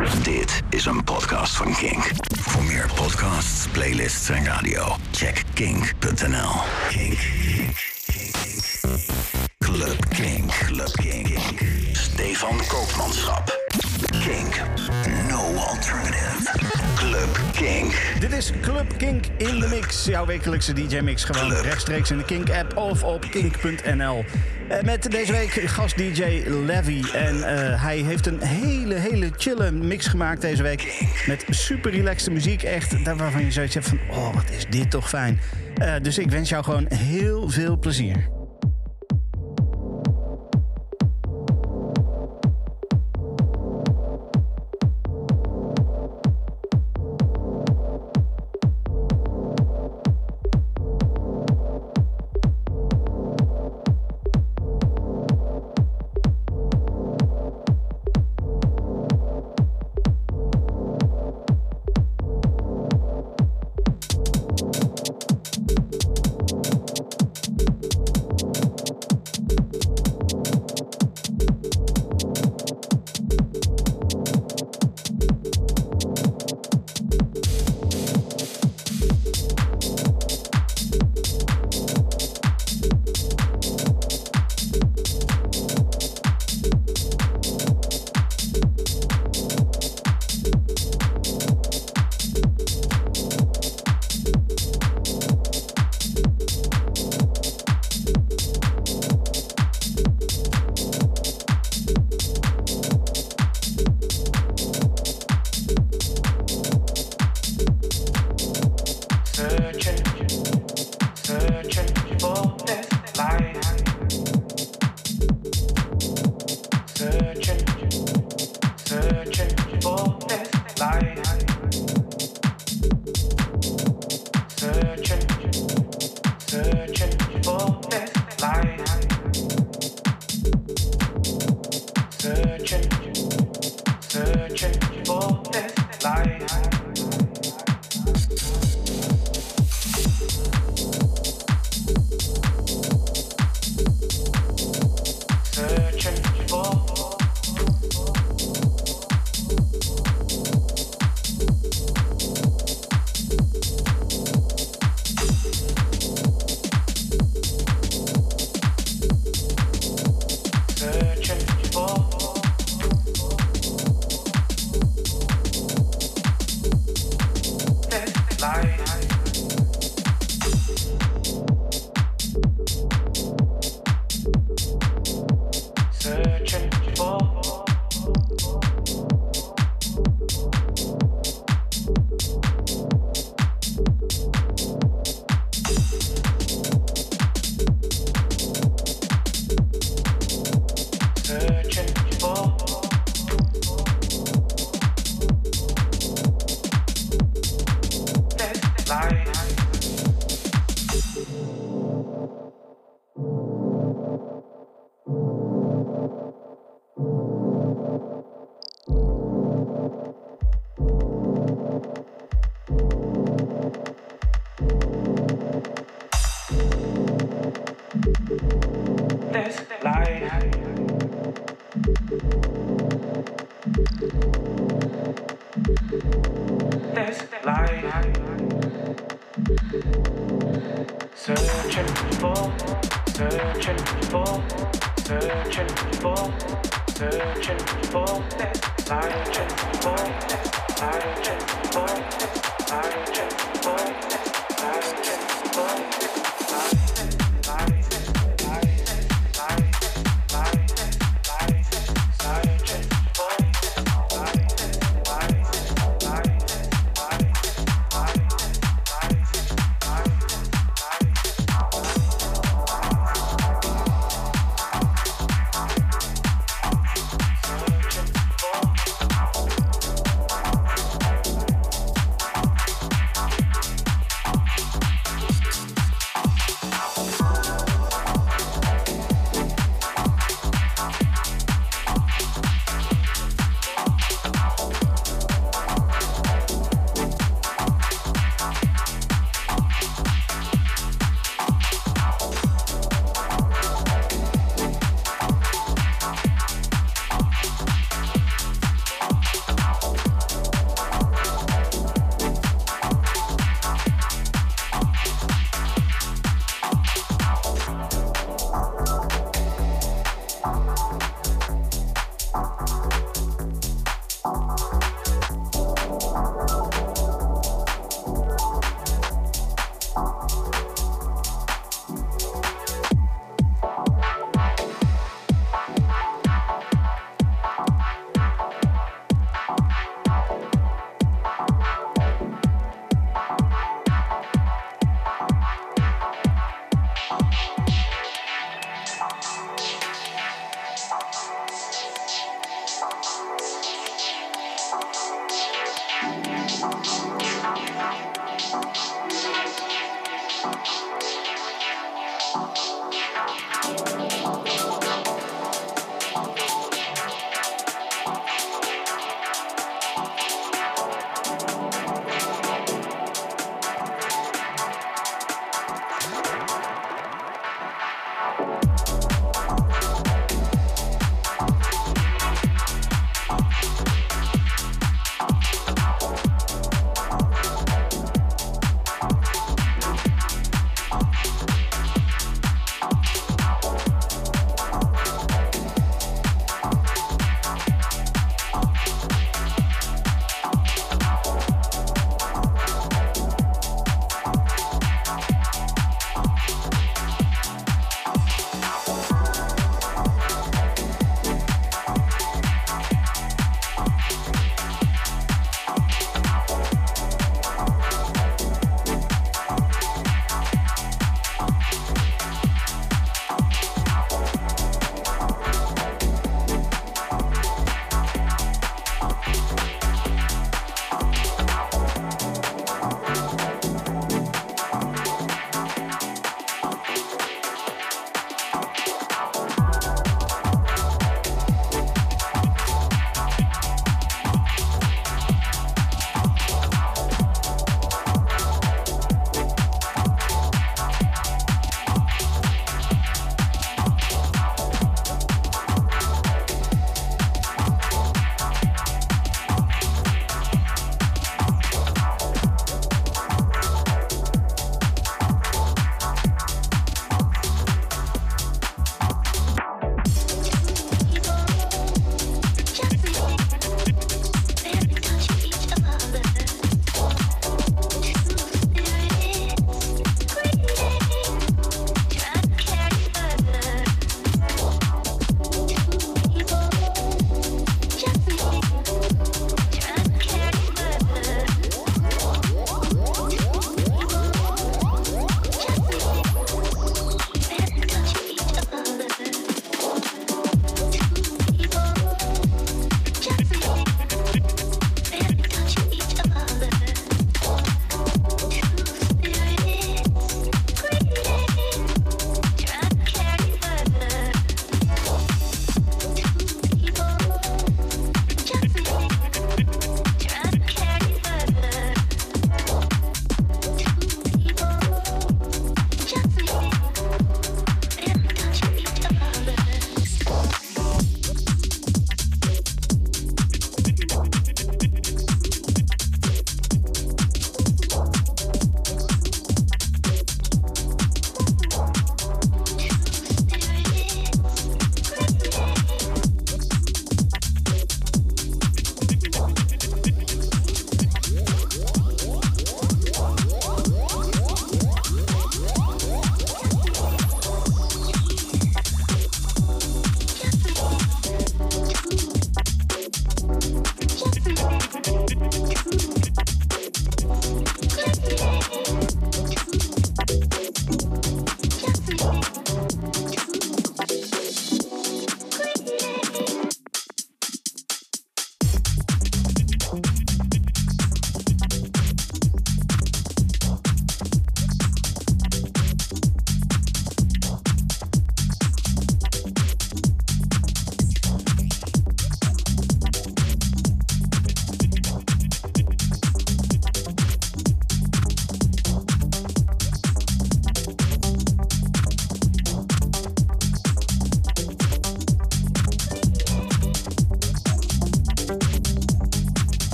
Dit is een podcast van Kink. Voor meer podcasts, playlists en radio, check kink.nl. Kink. Club Kink. Club Kink. Stefan Koopmanschap. Kink. No alternative. Club Kink. Dit is Club Kink in de Mix. Jouw wekelijkse DJ-mix gewoon Club. rechtstreeks in de Kink-app of op kink.nl. Eh, Met deze week gast-DJ Levy. En eh, hij heeft een hele, hele chille mix gemaakt deze week. Met super relaxte muziek. Echt, waarvan je zoiets hebt van... Oh, wat is dit toch fijn. Eh, dus ik wens jou gewoon heel veel plezier.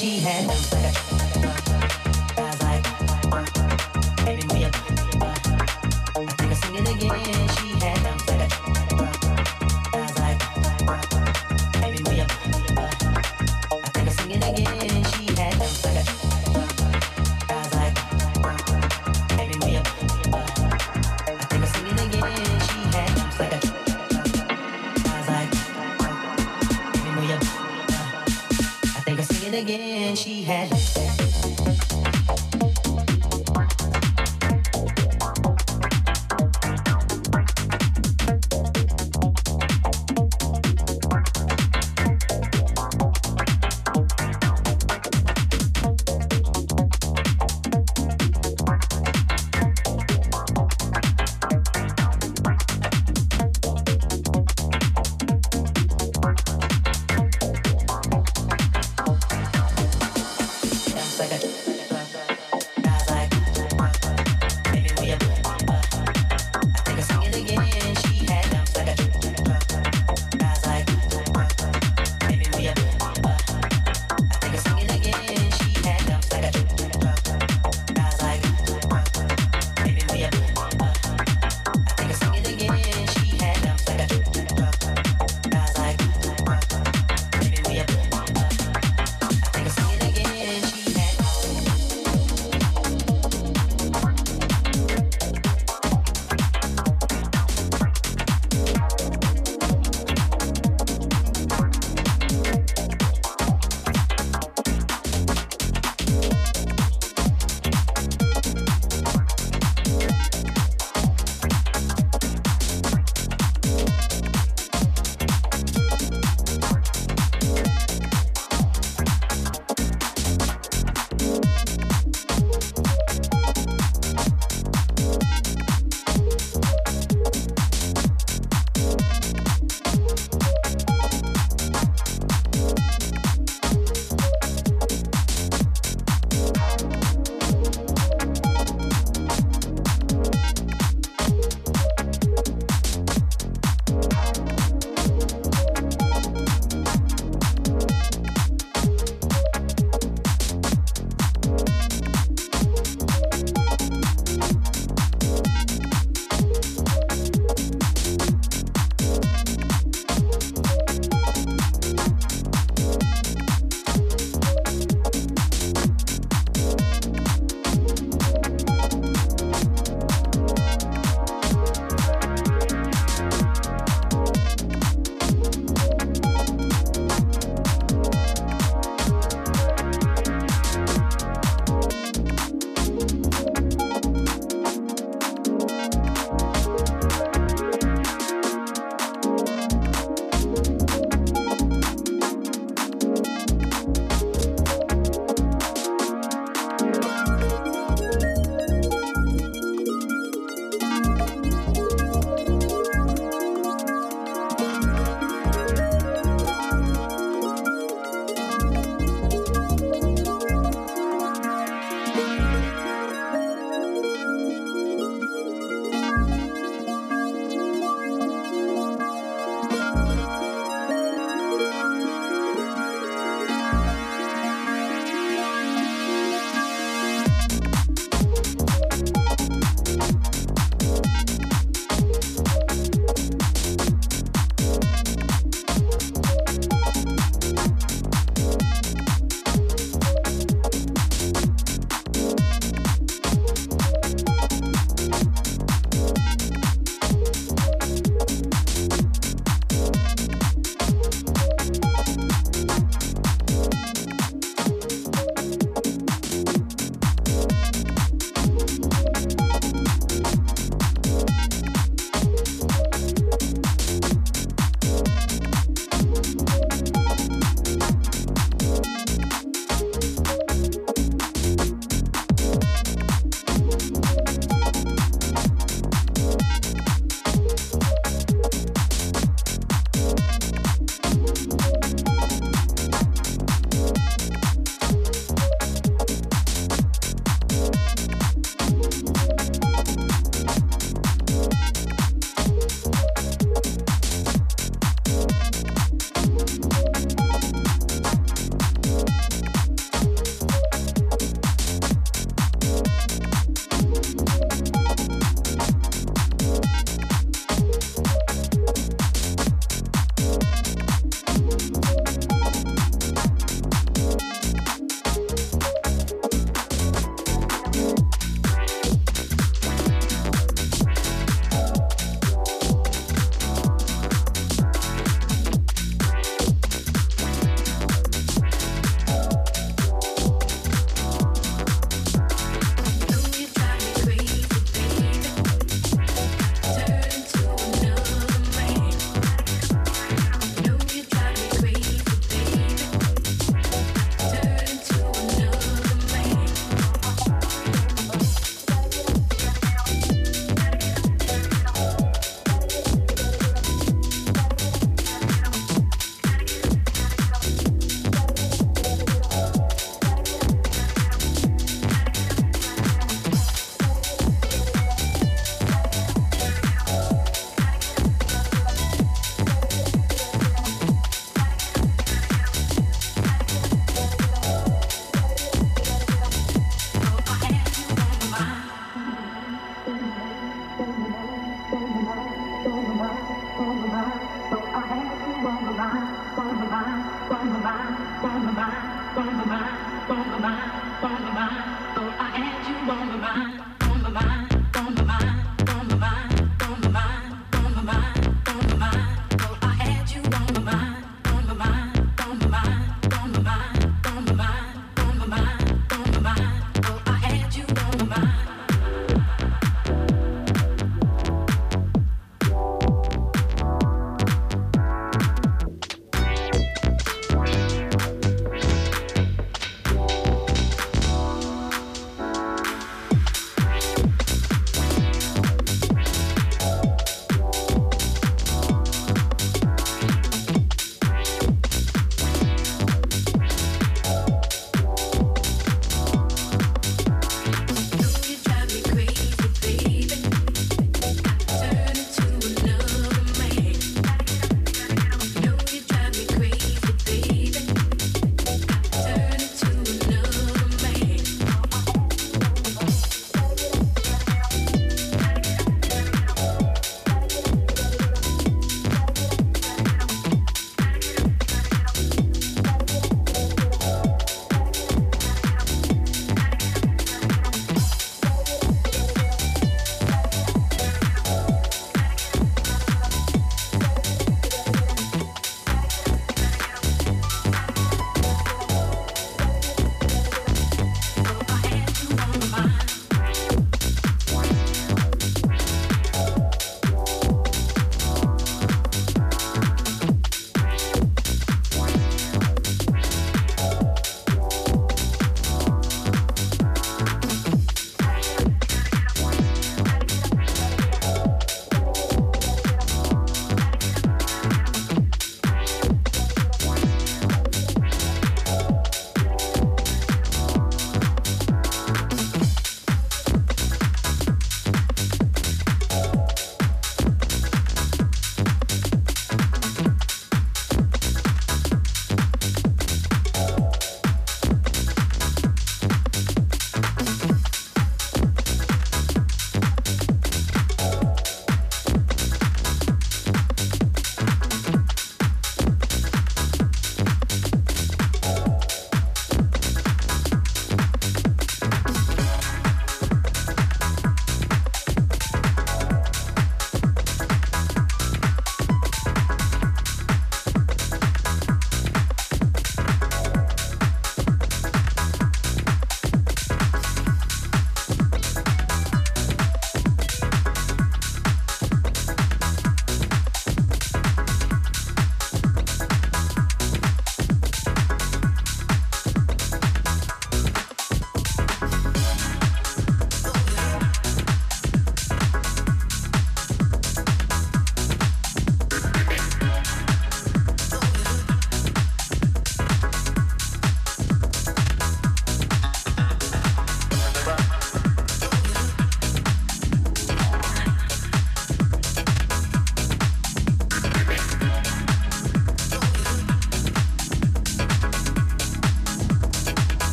She had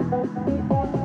Thank you.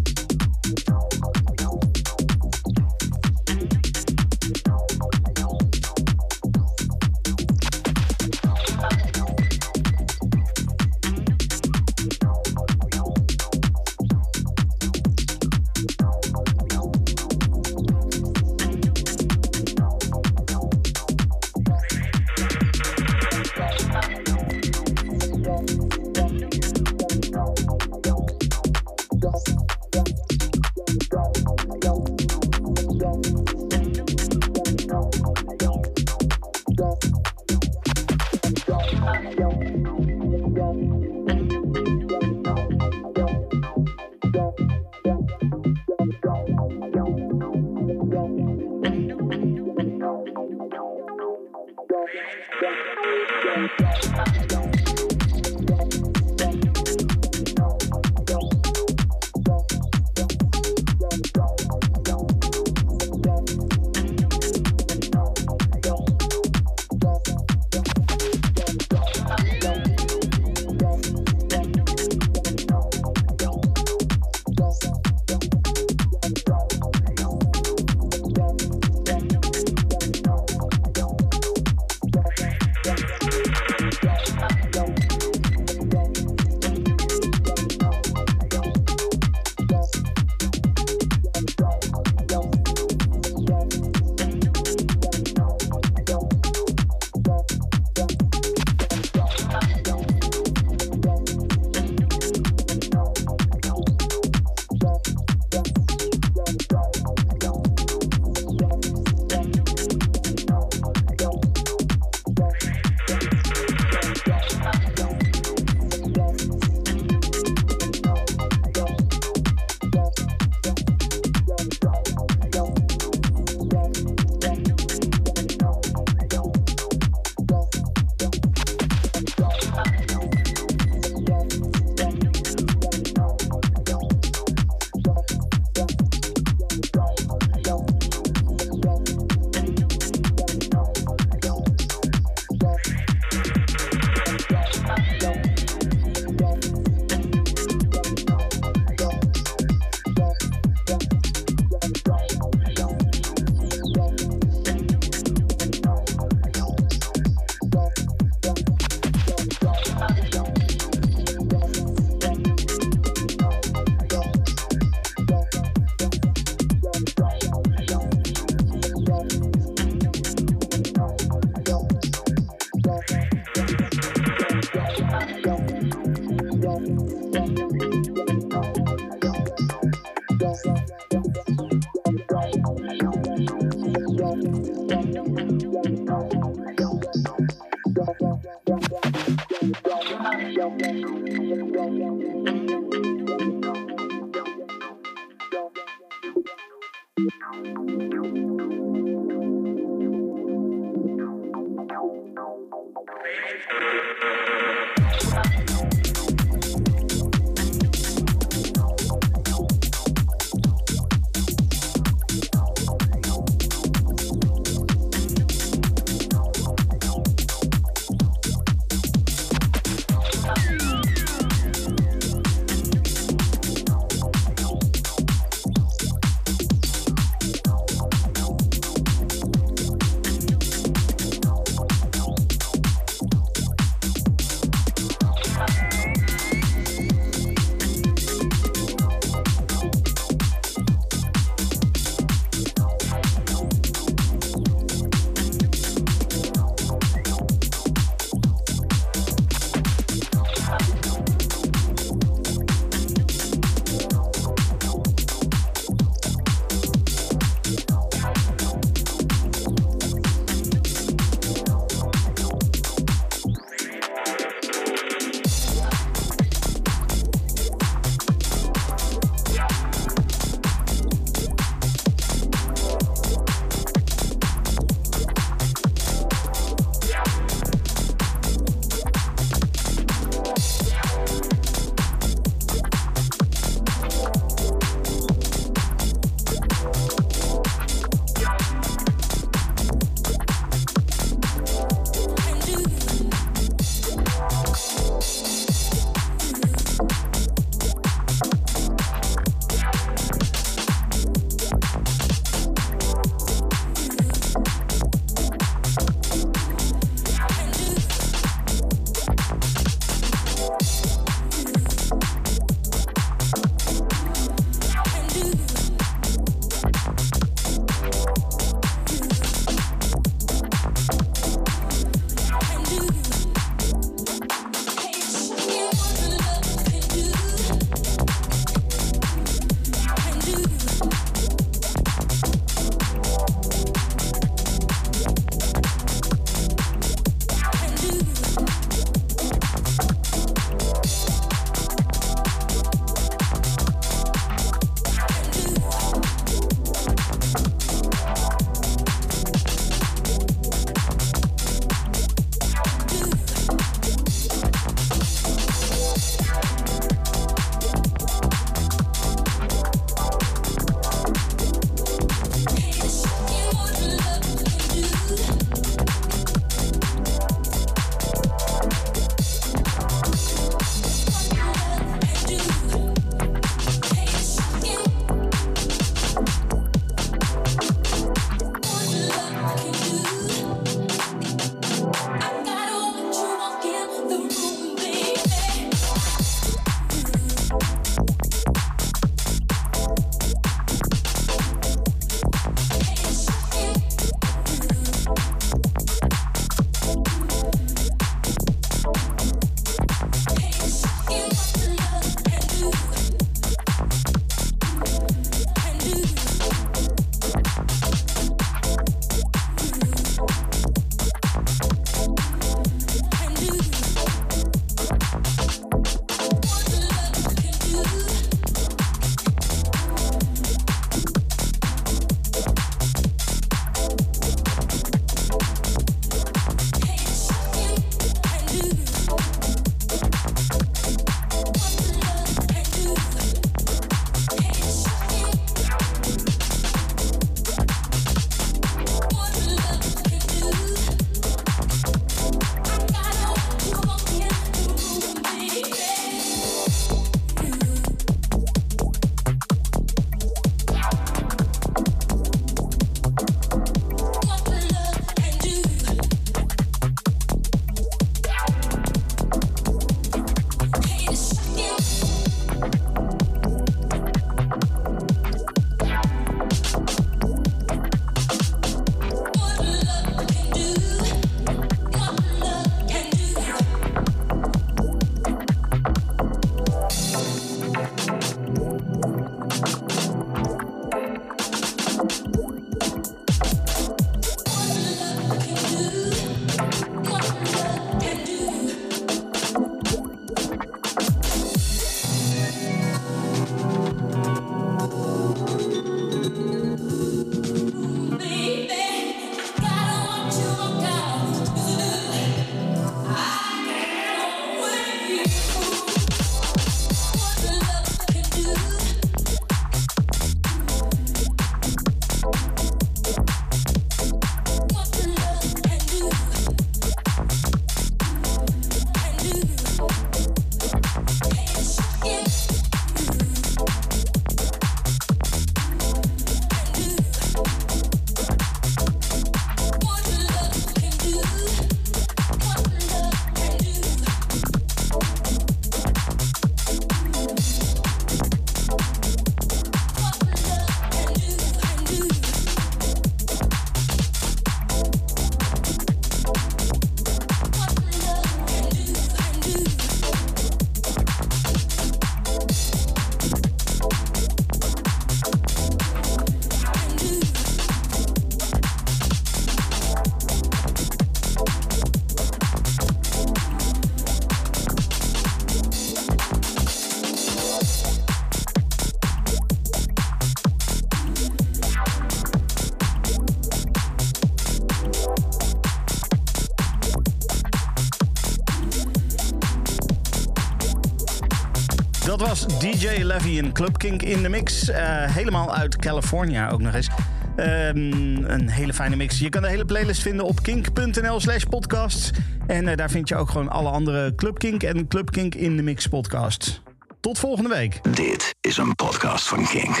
DJ Levy en Club Kink in de mix. Uh, helemaal uit California ook nog eens. Um, een hele fijne mix. Je kan de hele playlist vinden op kink.nl slash podcasts. En uh, daar vind je ook gewoon alle andere Club Kink en Club Kink in de mix podcasts. Tot volgende week. Dit is een podcast van Kink.